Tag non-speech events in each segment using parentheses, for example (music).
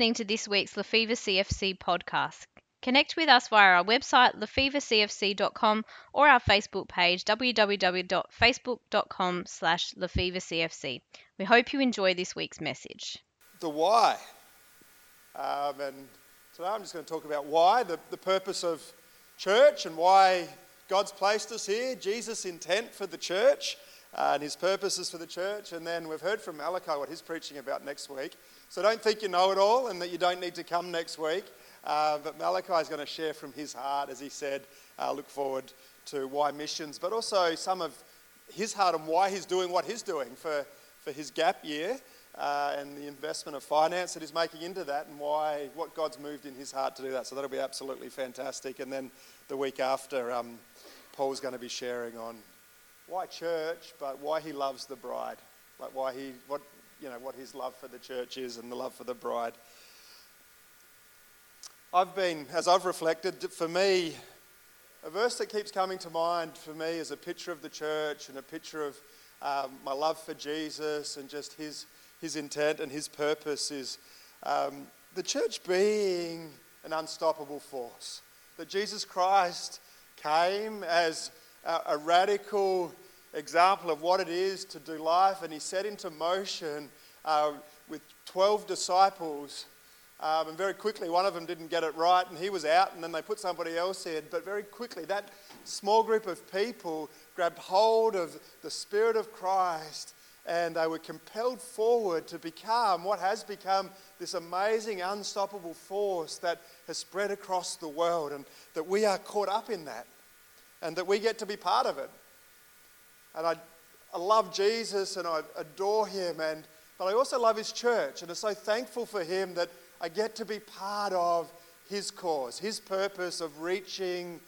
listening to this week's Lefevre CFC podcast. Connect with us via our website, lefevrecfc.com, or our Facebook page, www.facebook.com slash lefevrecfc. We hope you enjoy this week's message. The why. Um, and today I'm just going to talk about why, the, the purpose of church and why God's placed us here, Jesus' intent for the church uh, and his purposes for the church. And then we've heard from Malachi what he's preaching about next week. So don't think you know it all and that you don't need to come next week. Uh, but Malachi is going to share from his heart, as he said, uh, look forward to why missions, but also some of his heart and why he's doing what he's doing for, for his gap year uh, and the investment of finance that he's making into that and why what God's moved in his heart to do that. So that'll be absolutely fantastic. And then the week after, um, Paul's going to be sharing on why church, but why he loves the bride, like why he what you know what his love for the church is and the love for the bride. I've been, as I've reflected, for me, a verse that keeps coming to mind for me is a picture of the church and a picture of um, my love for Jesus and just his, his intent and his purpose is um, the church being an unstoppable force. That Jesus Christ came as a, a radical example of what it is to do life, and he set into motion uh, with 12 disciples. Um, and very quickly, one of them didn't get it right, and he was out, and then they put somebody else in. But very quickly, that small group of people grabbed hold of the Spirit of Christ, and they were compelled forward to become what has become this amazing, unstoppable force that has spread across the world, and that we are caught up in that and that we get to be part of it. And I, I love Jesus and I adore him, and, but I also love his church and I'm so thankful for him that I get to be part of his cause, his purpose of reaching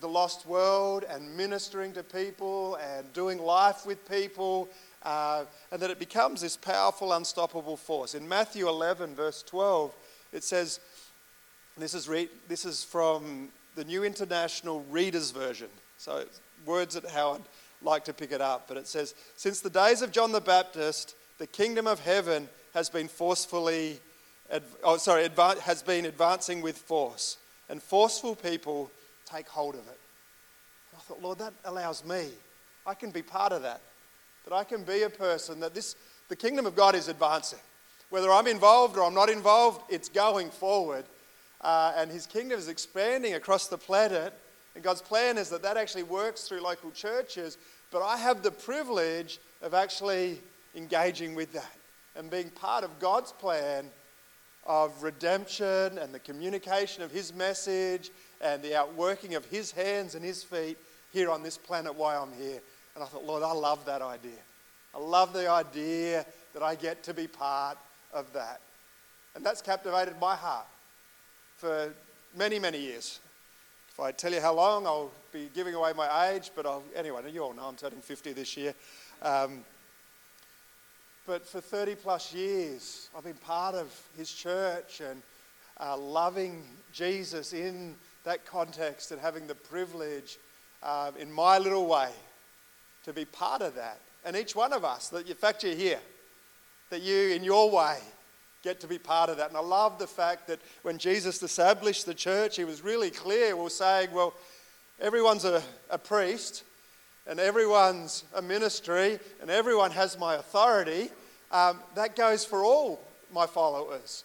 the lost world and ministering to people and doing life with people, uh, and that it becomes this powerful, unstoppable force. In Matthew 11, verse 12, it says, this is, re- this is from the New International Reader's Version. So, words that Howard like to pick it up, but it says, Since the days of John the Baptist, the kingdom of heaven has been forcefully, oh, sorry, has been advancing with force, and forceful people take hold of it. I thought, Lord, that allows me. I can be part of that. That I can be a person that this, the kingdom of God is advancing. Whether I'm involved or I'm not involved, it's going forward uh, and his kingdom is expanding across the planet. And God's plan is that that actually works through local churches. But I have the privilege of actually engaging with that and being part of God's plan of redemption and the communication of his message and the outworking of his hands and his feet here on this planet while I'm here. And I thought, Lord, I love that idea. I love the idea that I get to be part of that. And that's captivated my heart for many, many years. If I tell you how long, I'll be giving away my age, but I'll, anyway, you all know I'm turning 50 this year. Um, but for 30 plus years, I've been part of his church and uh, loving Jesus in that context and having the privilege uh, in my little way to be part of that. And each one of us, that in fact you're here, that you in your way get to be part of that. And I love the fact that when Jesus established the church, he was really clear. We saying, well, everyone's a, a priest, and everyone's a ministry, and everyone has my authority. Um, that goes for all my followers.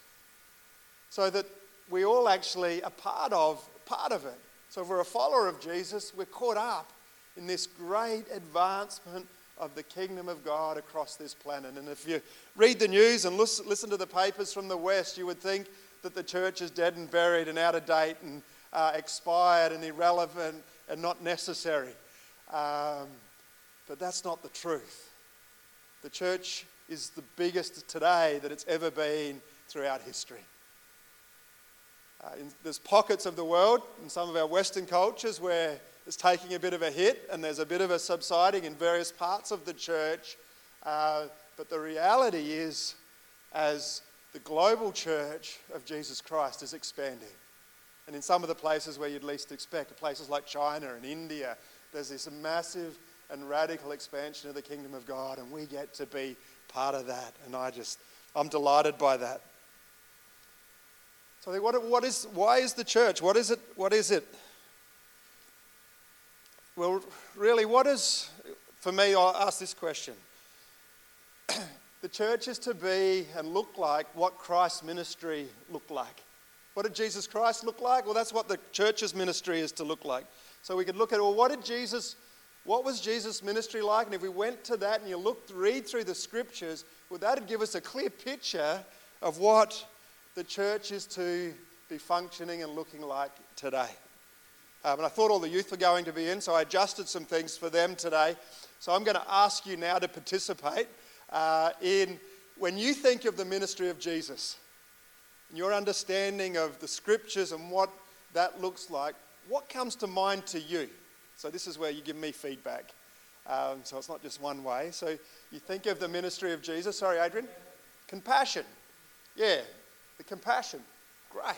So that we all actually are part of, part of it. So if we're a follower of Jesus, we're caught up in this great advancement of the kingdom of God across this planet. And if you read the news and listen to the papers from the West, you would think that the church is dead and buried and out of date and uh, expired and irrelevant and not necessary. Um, but that's not the truth. The church is the biggest today that it's ever been throughout history. Uh, in, there's pockets of the world in some of our Western cultures where is taking a bit of a hit and there's a bit of a subsiding in various parts of the church. Uh, but the reality is, as the global church of Jesus Christ is expanding, and in some of the places where you'd least expect, places like China and India, there's this massive and radical expansion of the kingdom of God, and we get to be part of that. And I just, I'm delighted by that. So what, what is, why is the church? What is it? What is it? Well, really, what is, for me, I'll ask this question. (clears throat) the church is to be and look like what Christ's ministry looked like. What did Jesus Christ look like? Well, that's what the church's ministry is to look like. So we could look at, well, what did Jesus, what was Jesus' ministry like? And if we went to that and you looked, read through the scriptures, well, that'd give us a clear picture of what the church is to be functioning and looking like today. Um, and I thought all the youth were going to be in, so I adjusted some things for them today. So I'm going to ask you now to participate uh, in when you think of the ministry of Jesus, and your understanding of the scriptures and what that looks like, what comes to mind to you? So this is where you give me feedback. Um, so it's not just one way. So you think of the ministry of Jesus. Sorry, Adrian. Compassion. Yeah, the compassion. Great.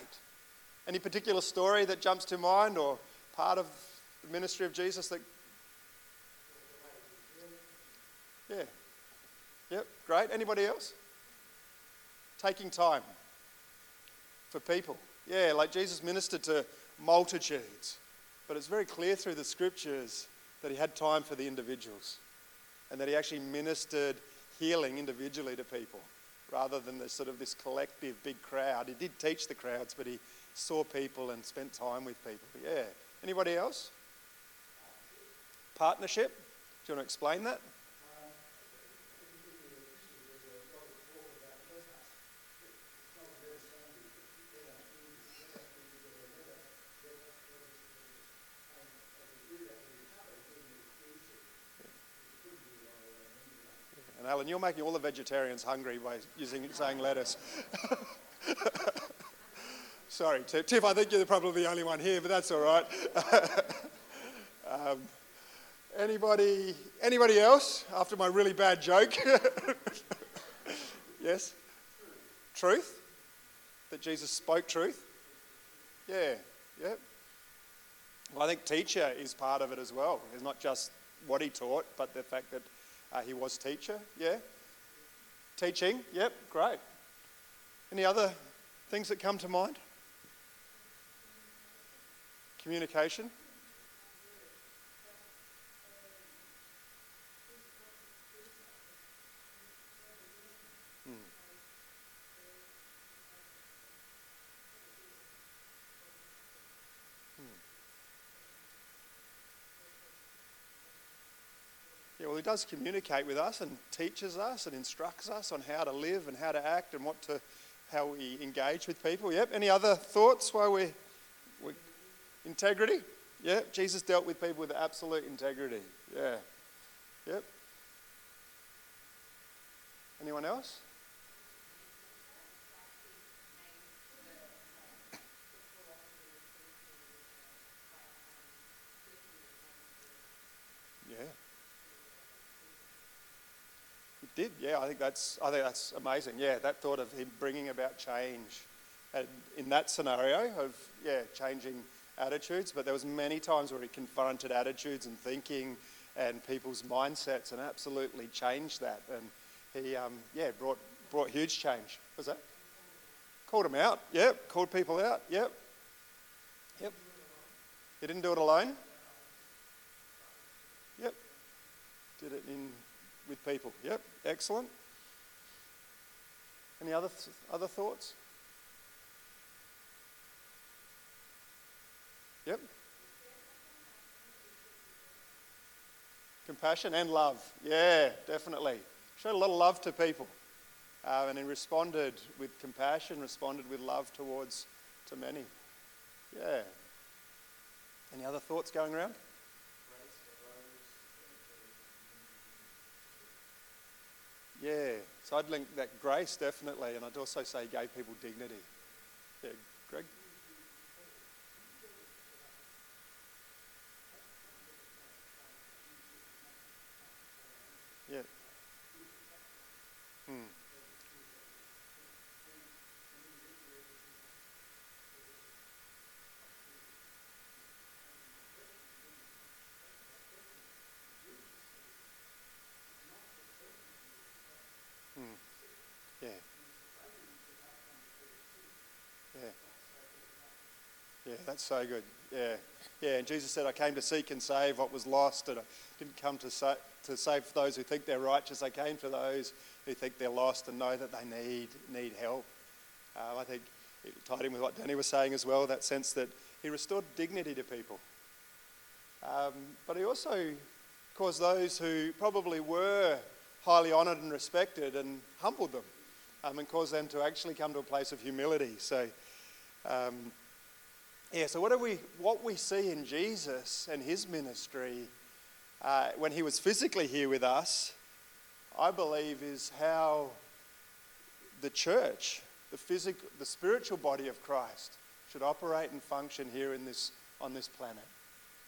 Any particular story that jumps to mind or part of the ministry of Jesus that. Yeah. Yep, great. Anybody else? Taking time for people. Yeah, like Jesus ministered to multitudes. But it's very clear through the scriptures that he had time for the individuals and that he actually ministered healing individually to people rather than this sort of this collective big crowd. He did teach the crowds, but he saw people and spent time with people. Yeah. Anybody else? Partnership? Do you want to explain that? And Alan, you're making all the vegetarians hungry by using saying lettuce. (laughs) Sorry, Tiff. I think you're probably the only one here, but that's all right. (laughs) um, anybody, anybody else after my really bad joke? (laughs) yes? Truth? That Jesus spoke truth? Yeah, yeah. Well, I think teacher is part of it as well. It's not just what he taught, but the fact that uh, he was teacher. Yeah? Teaching? Yep, great. Any other things that come to mind? Communication? Hmm. Hmm. Yeah, well, he does communicate with us and teaches us and instructs us on how to live and how to act and what to, how we engage with people. Yep. Any other thoughts while we're, we integrity? Yeah. Jesus dealt with people with absolute integrity. Yeah. Yep. Anyone else? Yeah. It did, yeah. I think that's I think that's amazing. Yeah, that thought of him bringing about change, and in that scenario of yeah changing attitudes. But there was many times where he confronted attitudes and thinking and people's mindsets, and absolutely changed that. And he um, yeah brought brought huge change. Was that? Called him out. Yep. Called people out. Yep. Yep. He didn't do it alone. Yep. Did it in with people. Yep, excellent. Any other th- other thoughts? Yep. Compassion and love. Yeah, definitely. Showed a lot of love to people. Uh, and he responded with compassion, responded with love towards to many. Yeah. Any other thoughts going around? Yeah, so I'd link that grace definitely, and I'd also say gave people dignity. Yeah, Greg? Yeah. Hmm. Hmm. Yeah. Yeah. Yeah, that's so good. Yeah. Yeah, and Jesus said, I came to seek and save what was lost, and I didn't come to, sa- to save those who think they're righteous. I came to those who think they're lost and know that they need, need help. Uh, I think it tied in with what Danny was saying as well, that sense that he restored dignity to people. Um, but he also caused those who probably were highly honoured and respected and humbled them um, and caused them to actually come to a place of humility. So, um, yeah, so what, we, what we see in Jesus and his ministry uh, when he was physically here with us, I believe, is how the church, the physical, the spiritual body of Christ, should operate and function here in this, on this planet.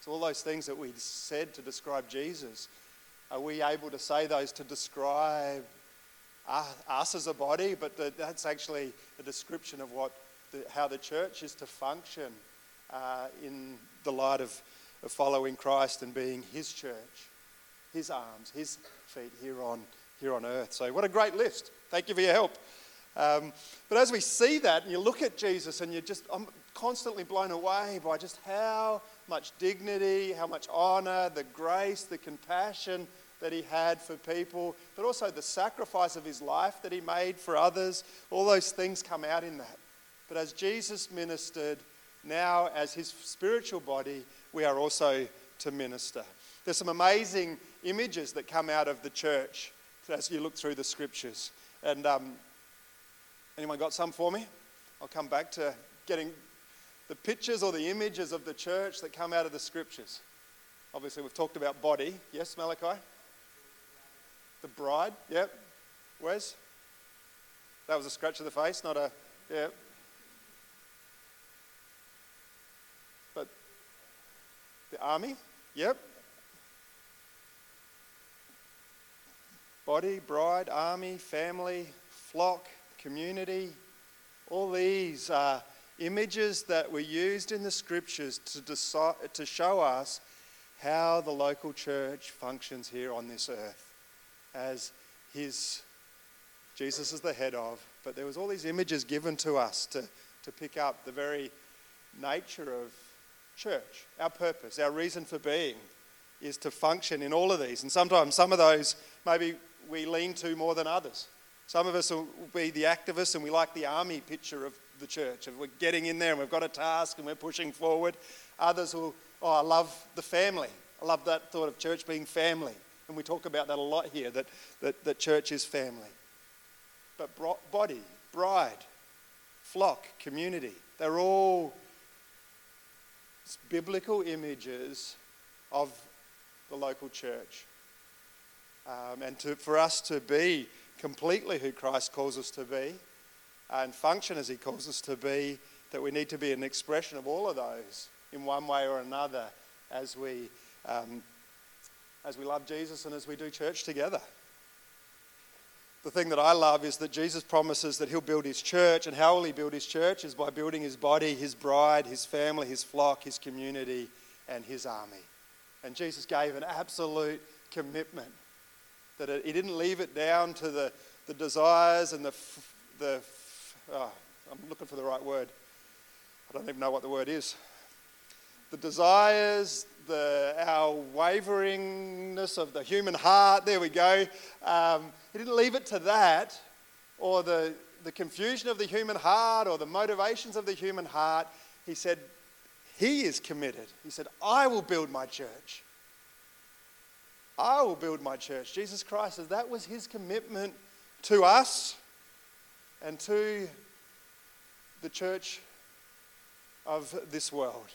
So all those things that we said to describe Jesus, are we able to say those to describe us as a body? But that's actually a description of what the, how the church is to function uh, in the light of, of following Christ and being His church, His arms, His feet here on here on earth. So what a great list! Thank you for your help. Um, but as we see that, and you look at Jesus, and you're just I'm constantly blown away by just how much dignity, how much honor, the grace, the compassion that he had for people, but also the sacrifice of his life that he made for others. All those things come out in that. But as Jesus ministered, now as his spiritual body, we are also to minister. There's some amazing images that come out of the church as you look through the scriptures. And um, anyone got some for me? I'll come back to getting the pictures or the images of the church that come out of the scriptures. Obviously, we've talked about body. Yes, Malachi? The bride. Yep. Wes? That was a scratch of the face, not a. Yeah. But the army. Yep. Body, bride, army, family, flock, community. All these are images that were used in the scriptures to, decide, to show us how the local church functions here on this earth as his jesus is the head of but there was all these images given to us to, to pick up the very nature of church our purpose our reason for being is to function in all of these and sometimes some of those maybe we lean to more than others some of us will be the activists and we like the army picture of the church. And we're getting in there and we've got a task and we're pushing forward. Others will, oh, I love the family. I love that thought of church being family. And we talk about that a lot here, that, that, that church is family. But body, bride, flock, community, they're all biblical images of the local church. Um, and to, for us to be completely who Christ calls us to be, and function as He calls us to be, that we need to be an expression of all of those in one way or another as we, um, as we love Jesus and as we do church together. The thing that I love is that Jesus promises that He'll build His church, and how will He build His church? Is by building His body, His bride, His family, His flock, His community, and His army. And Jesus gave an absolute commitment that it, He didn't leave it down to the, the desires and the, the oh, I'm looking for the right word. I don't even know what the word is. The desires, the, our waveringness of the human heart, there we go. Um, he didn't leave it to that, or the, the confusion of the human heart, or the motivations of the human heart. He said, He is committed. He said, I will build my church. I will build my church. Jesus Christ says that was his commitment to us and to the church of this world.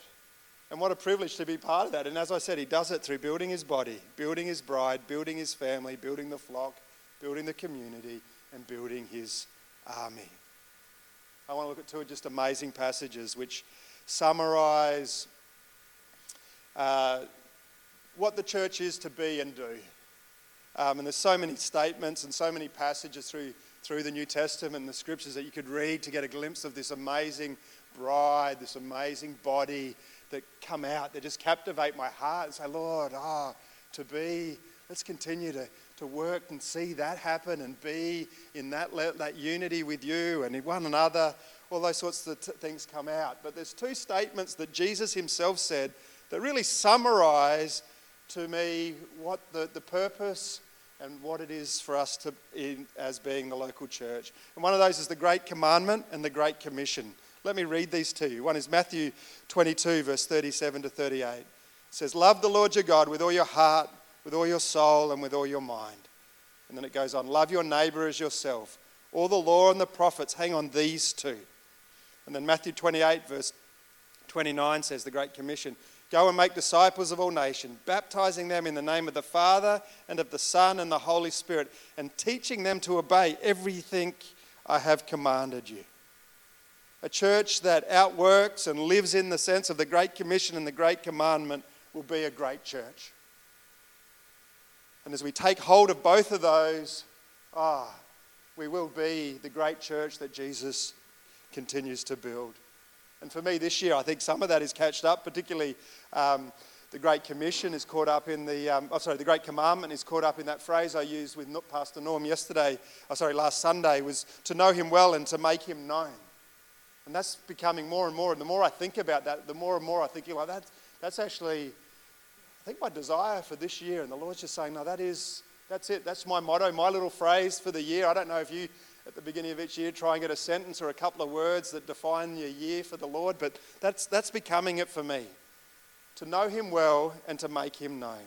And what a privilege to be part of that. And as I said, he does it through building his body, building his bride, building his family, building the flock, building the community, and building his army. I want to look at two just amazing passages which summarize uh, what the church is to be and do. Um, and there's so many statements and so many passages through through the New Testament and the scriptures that you could read to get a glimpse of this amazing bride, this amazing body that come out, that just captivate my heart and say, Lord, ah, oh, to be, let's continue to, to work and see that happen and be in that, that unity with you and in one another. All those sorts of t- things come out. But there's two statements that Jesus himself said that really summarize to me what the, the purpose and what it is for us to in, as being the local church. And one of those is the Great Commandment and the Great Commission. Let me read these to you. One is Matthew 22, verse 37 to 38. It says, Love the Lord your God with all your heart, with all your soul, and with all your mind. And then it goes on, Love your neighbor as yourself. All the law and the prophets hang on these two. And then Matthew 28, verse 29 says, The Great Commission Go and make disciples of all nations, baptizing them in the name of the Father and of the Son and the Holy Spirit, and teaching them to obey everything I have commanded you. A church that outworks and lives in the sense of the Great Commission and the Great Commandment will be a great church. And as we take hold of both of those, ah, we will be the great church that Jesus continues to build. And for me this year, I think some of that is catched up, particularly um, the Great Commission is caught up in the, um, oh, sorry, the Great Commandment is caught up in that phrase I used with Pastor Norm yesterday, oh, sorry, last Sunday, was to know him well and to make him known. And that's becoming more and more. And the more I think about that, the more and more I think, you know, that's, actually, I think, my desire for this year. And the Lord's just saying, no, that is, that's it. That's my motto, my little phrase for the year. I don't know if you, at the beginning of each year, try and get a sentence or a couple of words that define your year for the Lord, but that's, that's becoming it for me. To know Him well and to make Him known.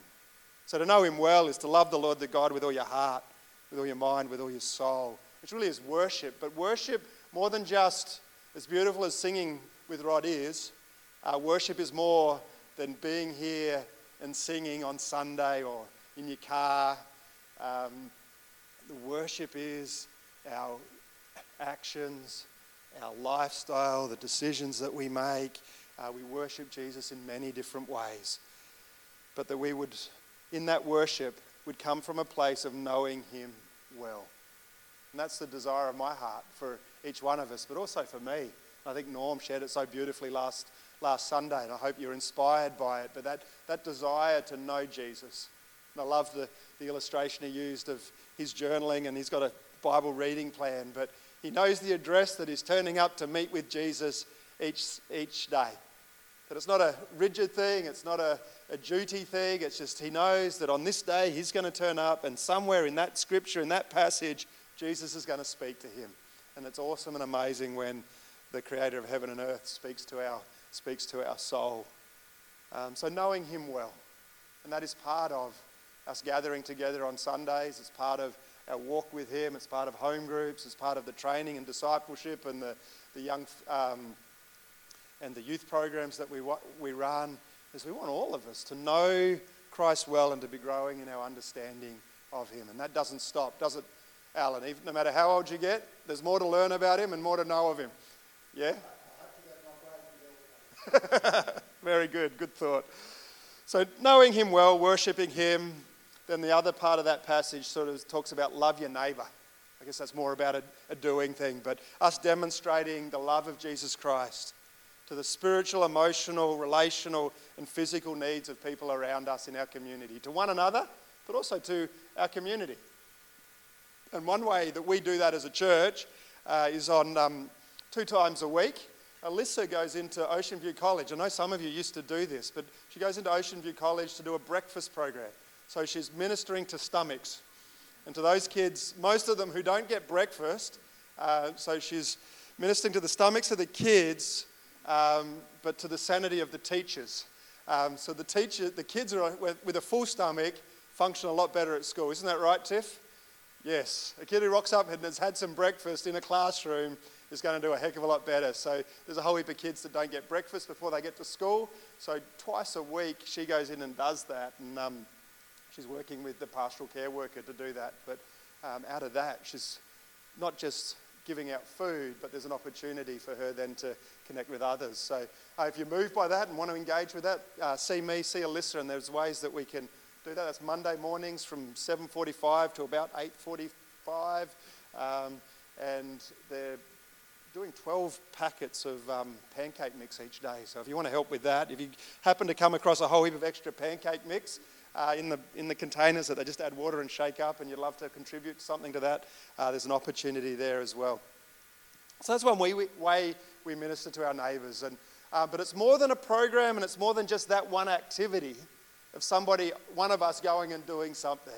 So to know Him well is to love the Lord the God with all your heart, with all your mind, with all your soul. Which really is worship, but worship more than just as beautiful as singing with Rod is, uh, worship is more than being here and singing on Sunday or in your car. Um, the worship is our actions, our lifestyle, the decisions that we make. Uh, we worship Jesus in many different ways. But that we would, in that worship, would come from a place of knowing Him well. And that's the desire of my heart for each one of us, but also for me. I think Norm shared it so beautifully last, last Sunday, and I hope you're inspired by it. But that, that desire to know Jesus. And I love the, the illustration he used of his journaling, and he's got a Bible reading plan, but he knows the address that he's turning up to meet with Jesus each, each day. That it's not a rigid thing, it's not a, a duty thing, it's just he knows that on this day he's going to turn up, and somewhere in that scripture, in that passage, Jesus is going to speak to him. And it's awesome and amazing when the creator of heaven and earth speaks to our, speaks to our soul. Um, so knowing him well. And that is part of us gathering together on Sundays. It's part of our walk with him. It's part of home groups. It's part of the training and discipleship and the, the young um, and the youth programs that we, we run. Is we want all of us to know Christ well and to be growing in our understanding of him. And that doesn't stop, does it? Alan. Even, no matter how old you get, there's more to learn about him and more to know of him. Yeah? (laughs) Very good, good thought. So, knowing him well, worshipping him, then the other part of that passage sort of talks about love your neighbour. I guess that's more about a, a doing thing, but us demonstrating the love of Jesus Christ to the spiritual, emotional, relational, and physical needs of people around us in our community, to one another, but also to our community. And one way that we do that as a church uh, is on um, two times a week. Alyssa goes into Ocean View College. I know some of you used to do this, but she goes into Ocean View College to do a breakfast program. So she's ministering to stomachs. And to those kids, most of them who don't get breakfast, uh, so she's ministering to the stomachs of the kids, um, but to the sanity of the teachers. Um, so the teacher, the kids are with a full stomach function a lot better at school. Isn't that right, Tiff? Yes, a kid who rocks up and has had some breakfast in a classroom is going to do a heck of a lot better. So there's a whole heap of kids that don't get breakfast before they get to school. So twice a week she goes in and does that, and um, she's working with the pastoral care worker to do that. But um, out of that, she's not just giving out food, but there's an opportunity for her then to connect with others. So uh, if you're moved by that and want to engage with that, uh, see me, see Alyssa, and there's ways that we can do that. That's Monday mornings from 7.45 to about 8.45. Um, and they're doing 12 packets of um, pancake mix each day. So if you want to help with that, if you happen to come across a whole heap of extra pancake mix, uh, in, the, in the containers that they just add water and shake up, and you'd love to contribute something to that, uh, there's an opportunity there as well. So that's one way we, way we minister to our neighbours. And, uh, but it's more than a program, and it's more than just that one activity of somebody, one of us going and doing something.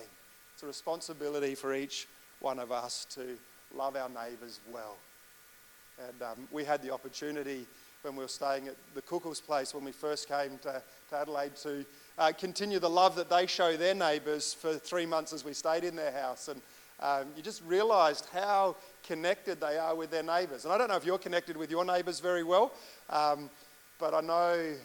It's a responsibility for each one of us to love our neighbours well. And um, we had the opportunity when we were staying at the Cookles place when we first came to, to Adelaide to uh, continue the love that they show their neighbours for three months as we stayed in their house. And um, you just realised how connected they are with their neighbours. And I don't know if you're connected with your neighbours very well, um, but I know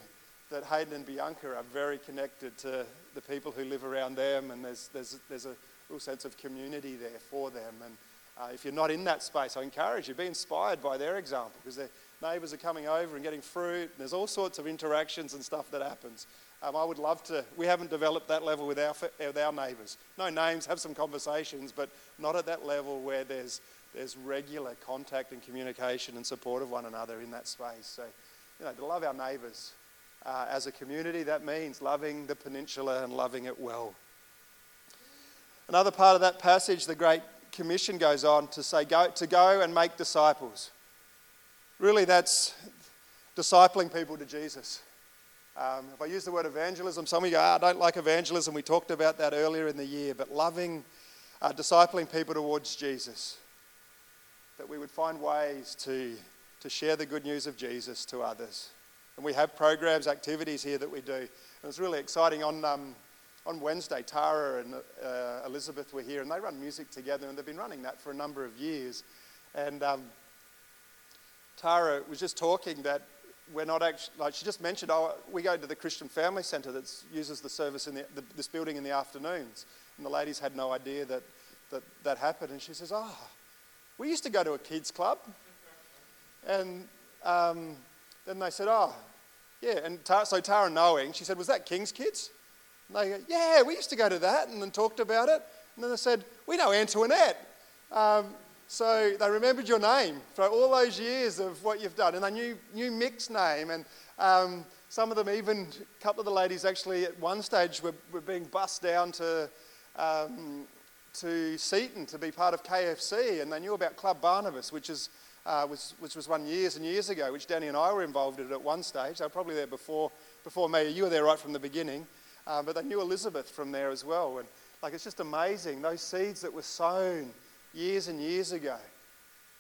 that Hayden and Bianca are very connected to the people who live around them, and there's, there's, there's a real sense of community there for them. And uh, if you're not in that space, I encourage you, be inspired by their example because their neighbours are coming over and getting fruit, and there's all sorts of interactions and stuff that happens. Um, I would love to. We haven't developed that level with our, with our neighbours. No names, have some conversations, but not at that level where there's, there's regular contact and communication and support of one another in that space. So, you know, to love our neighbours uh, as a community, that means loving the peninsula and loving it well. Another part of that passage, the Great Commission goes on to say, go, to go and make disciples. Really, that's discipling people to Jesus. Um, if I use the word evangelism, some of you go, oh, I don't like evangelism. We talked about that earlier in the year, but loving, uh, discipling people towards Jesus. That we would find ways to, to share the good news of Jesus to others. And we have programs, activities here that we do. And it's really exciting. On, um, on Wednesday, Tara and uh, Elizabeth were here, and they run music together, and they've been running that for a number of years. And um, Tara was just talking that we're not actually, like she just mentioned, oh, we go to the Christian Family Centre that uses the service in the, the, this building in the afternoons. And the ladies had no idea that that, that happened. And she says, oh, we used to go to a kids club. And um, then they said, oh, yeah. And Tara, so Tara knowing, she said, was that King's Kids? And they go, yeah, we used to go to that and then talked about it. And then they said, we know Antoinette. Um, so they remembered your name for all those years of what you've done. And they knew, knew Mick's name. And um, some of them, even a couple of the ladies actually at one stage were, were being bussed down to, um, to Seaton to be part of KFC. And they knew about Club Barnabas, which, is, uh, was, which was one years and years ago, which Danny and I were involved in at one stage. They were probably there before, before me. You were there right from the beginning. Uh, but they knew Elizabeth from there as well. And like it's just amazing, those seeds that were sown years and years ago.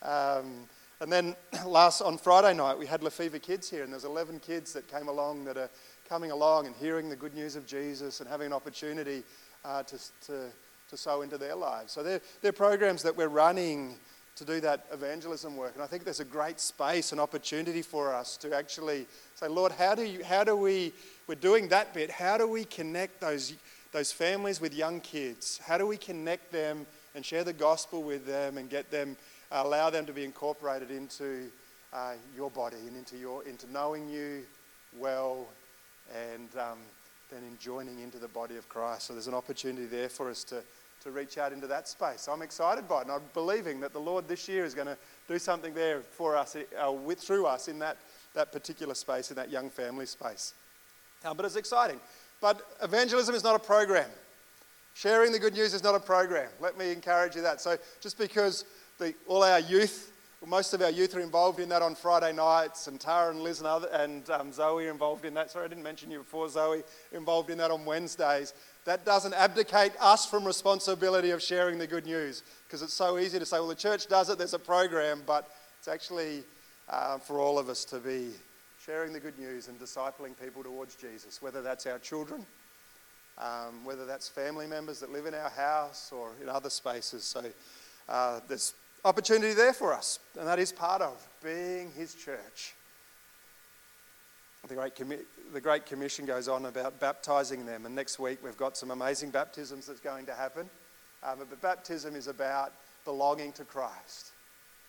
Um, and then (clears throat) last on Friday night, we had Lefevre Kids here, and there's 11 kids that came along that are coming along and hearing the good news of Jesus and having an opportunity uh, to, to, to sow into their lives. So they're, they're programs that we're running to do that evangelism work. And I think there's a great space and opportunity for us to actually say, Lord, how do, you, how do we, we're doing that bit, how do we connect those, those families with young kids? How do we connect them and share the gospel with them and get them, allow them to be incorporated into uh, your body and into, your, into knowing you well and um, then in joining into the body of Christ. So there's an opportunity there for us to, to reach out into that space. I'm excited by it and I'm believing that the Lord this year is going to do something there for us, uh, with, through us in that, that particular space, in that young family space. Uh, but it's exciting. But evangelism is not a program. Sharing the good news is not a program. Let me encourage you that. So just because the, all our youth, most of our youth are involved in that on Friday nights, and Tara and Liz and, other, and um, Zoe are involved in that. Sorry, I didn't mention you before, Zoe, involved in that on Wednesdays. That doesn't abdicate us from responsibility of sharing the good news because it's so easy to say, well, the church does it, there's a program, but it's actually uh, for all of us to be sharing the good news and discipling people towards Jesus, whether that's our children um, whether that's family members that live in our house or in other spaces. So uh, there's opportunity there for us, and that is part of being His church. The Great, Commi- the Great Commission goes on about baptizing them, and next week we've got some amazing baptisms that's going to happen. Um, but baptism is about belonging to Christ.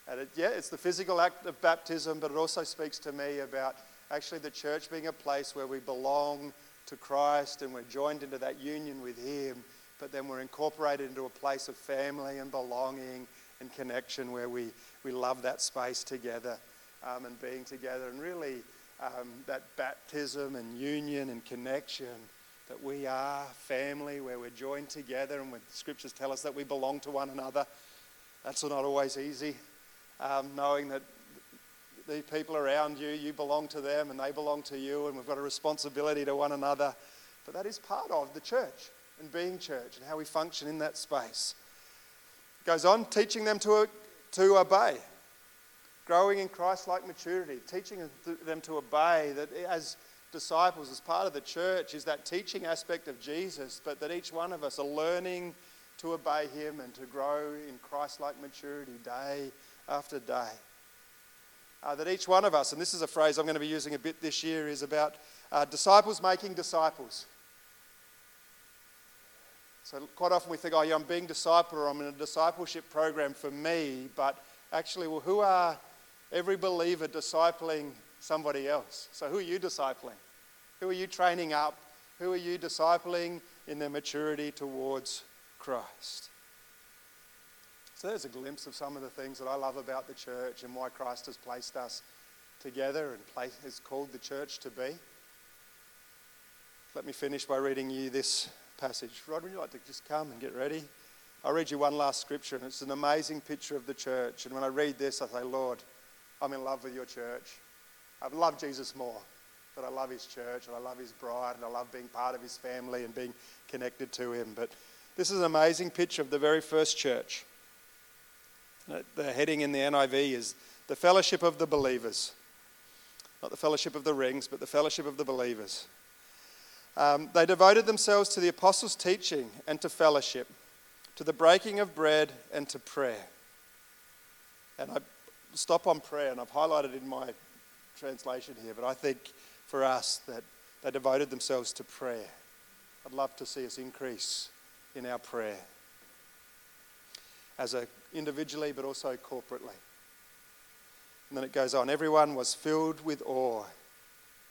And it, yeah, it's the physical act of baptism, but it also speaks to me about actually the church being a place where we belong to Christ and we're joined into that union with Him, but then we're incorporated into a place of family and belonging and connection where we, we love that space together um, and being together. And really, um, that baptism and union and connection that we are family, where we're joined together, and when scriptures tell us that we belong to one another. That's not always easy, um, knowing that the people around you, you belong to them and they belong to you, and we've got a responsibility to one another. But that is part of the church and being church and how we function in that space. Goes on, teaching them to, to obey, growing in Christ like maturity, teaching them to obey, that as disciples, as part of the church, is that teaching aspect of Jesus, but that each one of us are learning to obey Him and to grow in Christ like maturity day after day. Uh, that each one of us, and this is a phrase I'm going to be using a bit this year, is about uh, disciples making disciples. So, quite often we think, oh, yeah, I'm being discipled or I'm in a discipleship program for me, but actually, well, who are every believer discipling somebody else. So, who are you discipling? Who are you training up? Who are you discipling in their maturity towards Christ? So, there's a glimpse of some of the things that I love about the church and why Christ has placed us together and place, has called the church to be. Let me finish by reading you this passage. Rod, would you like to just come and get ready? I'll read you one last scripture, and it's an amazing picture of the church. And when I read this, I say, Lord, I'm in love with your church. I love Jesus more, but I love his church and I love his bride and I love being part of his family and being connected to him. But this is an amazing picture of the very first church. Uh, the heading in the NIV is the fellowship of the believers. Not the fellowship of the rings, but the fellowship of the believers. Um, they devoted themselves to the apostles' teaching and to fellowship, to the breaking of bread and to prayer. And I stop on prayer, and I've highlighted in my translation here, but I think for us that they devoted themselves to prayer. I'd love to see us increase in our prayer as a individually but also corporately. And then it goes on everyone was filled with awe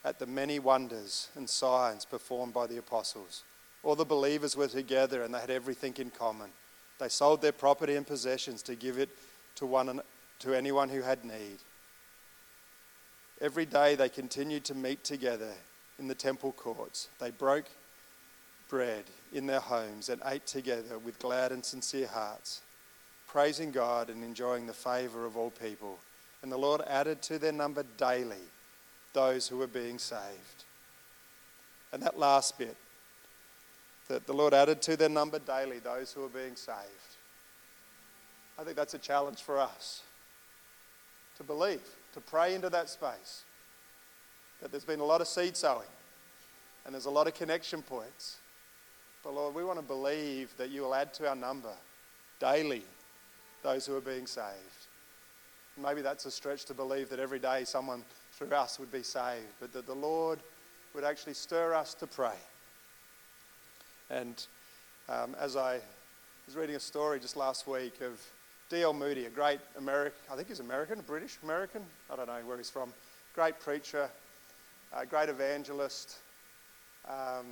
at the many wonders and signs performed by the apostles. All the believers were together and they had everything in common. They sold their property and possessions to give it to, one, to anyone who had need. Every day they continued to meet together in the temple courts. They broke bread in their homes and ate together with glad and sincere hearts, praising God and enjoying the favor of all people. And the Lord added to their number daily those who were being saved. And that last bit, that the Lord added to their number daily those who were being saved. I think that's a challenge for us to believe to pray into that space. That there's been a lot of seed sowing and there's a lot of connection points. But Lord, we want to believe that you will add to our number daily those who are being saved. Maybe that's a stretch to believe that every day someone through us would be saved, but that the Lord would actually stir us to pray. And um, as I was reading a story just last week of D.L. Moody, a great American, I think he's American, British American, I don't know where he's from, great preacher, a great evangelist, um,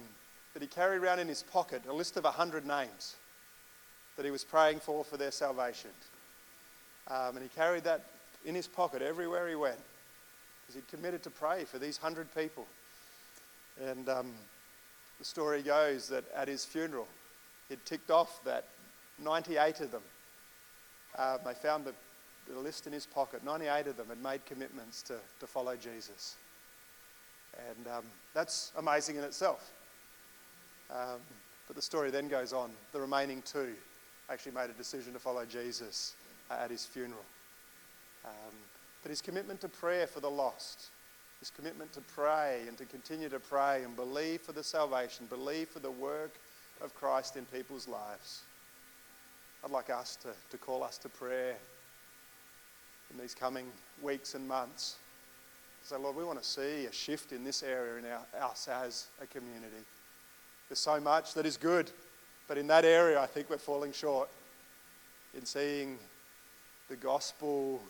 that he carried around in his pocket a list of 100 names that he was praying for for their salvation. Um, and he carried that in his pocket everywhere he went because he'd committed to pray for these 100 people. And um, the story goes that at his funeral, he'd ticked off that 98 of them um, they found the, the list in his pocket. 98 of them had made commitments to, to follow Jesus. And um, that's amazing in itself. Um, but the story then goes on. The remaining two actually made a decision to follow Jesus uh, at his funeral. Um, but his commitment to prayer for the lost, his commitment to pray and to continue to pray and believe for the salvation, believe for the work of Christ in people's lives, I'd like us to, to call us to prayer in these coming weeks and months. Say, Lord, we want to see a shift in this area in our, us as a community. There's so much that is good, but in that area, I think we're falling short in seeing the gospel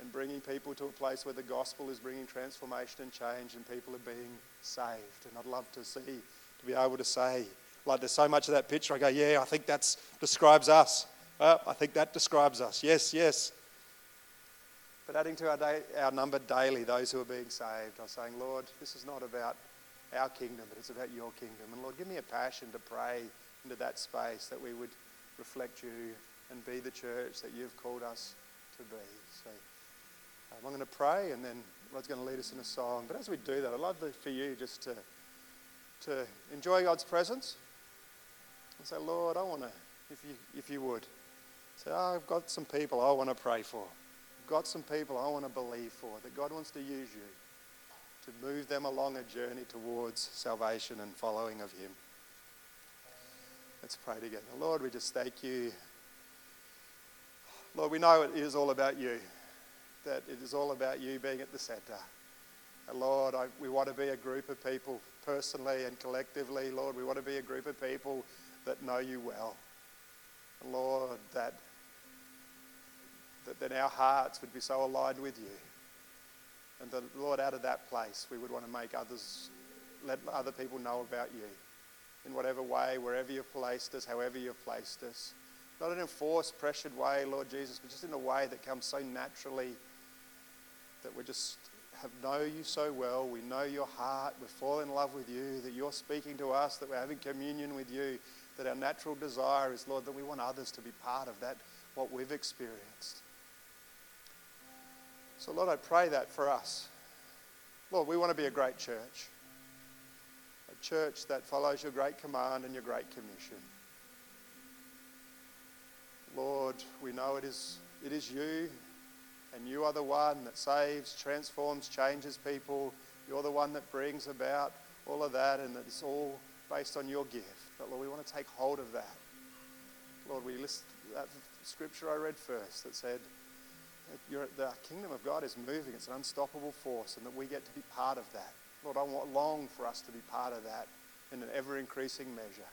and bringing people to a place where the gospel is bringing transformation and change and people are being saved. And I'd love to see, to be able to say, like there's so much of that picture. I go, yeah, I think that describes us. Well, I think that describes us. Yes, yes. But adding to our, day, our number daily, those who are being saved, I'm saying, Lord, this is not about our kingdom, but it's about your kingdom. And Lord, give me a passion to pray into that space that we would reflect you and be the church that you've called us to be. So um, I'm going to pray and then Rod's going to lead us in a song. But as we do that, I'd love for you just to, to enjoy God's presence and say, Lord, I want to, if you, if you would, say, oh, I've got some people I want to pray for. I've got some people I want to believe for, that God wants to use you to move them along a journey towards salvation and following of Him. Let's pray together. Lord, we just thank you. Lord, we know it is all about you, that it is all about you being at the centre. And Lord, I, we want to be a group of people, personally and collectively, Lord, we want to be a group of people that know you well. Lord, that, that then our hearts would be so aligned with you. And that, Lord, out of that place, we would want to make others, let other people know about you in whatever way, wherever you've placed us, however you've placed us. Not in a enforced, pressured way, Lord Jesus, but just in a way that comes so naturally that we just have know you so well. We know your heart. We fall in love with you, that you're speaking to us, that we're having communion with you, that our natural desire is, Lord, that we want others to be part of that, what we've experienced. So, Lord, I pray that for us. Lord, we want to be a great church a church that follows your great command and your great commission. Lord, we know it is, it is you, and you are the one that saves, transforms, changes people. You're the one that brings about all of that, and it's all based on your gift. But Lord, we want to take hold of that. Lord, we list that scripture I read first that said, the kingdom of God is moving, it's an unstoppable force, and that we get to be part of that. Lord, I want long for us to be part of that in an ever increasing measure.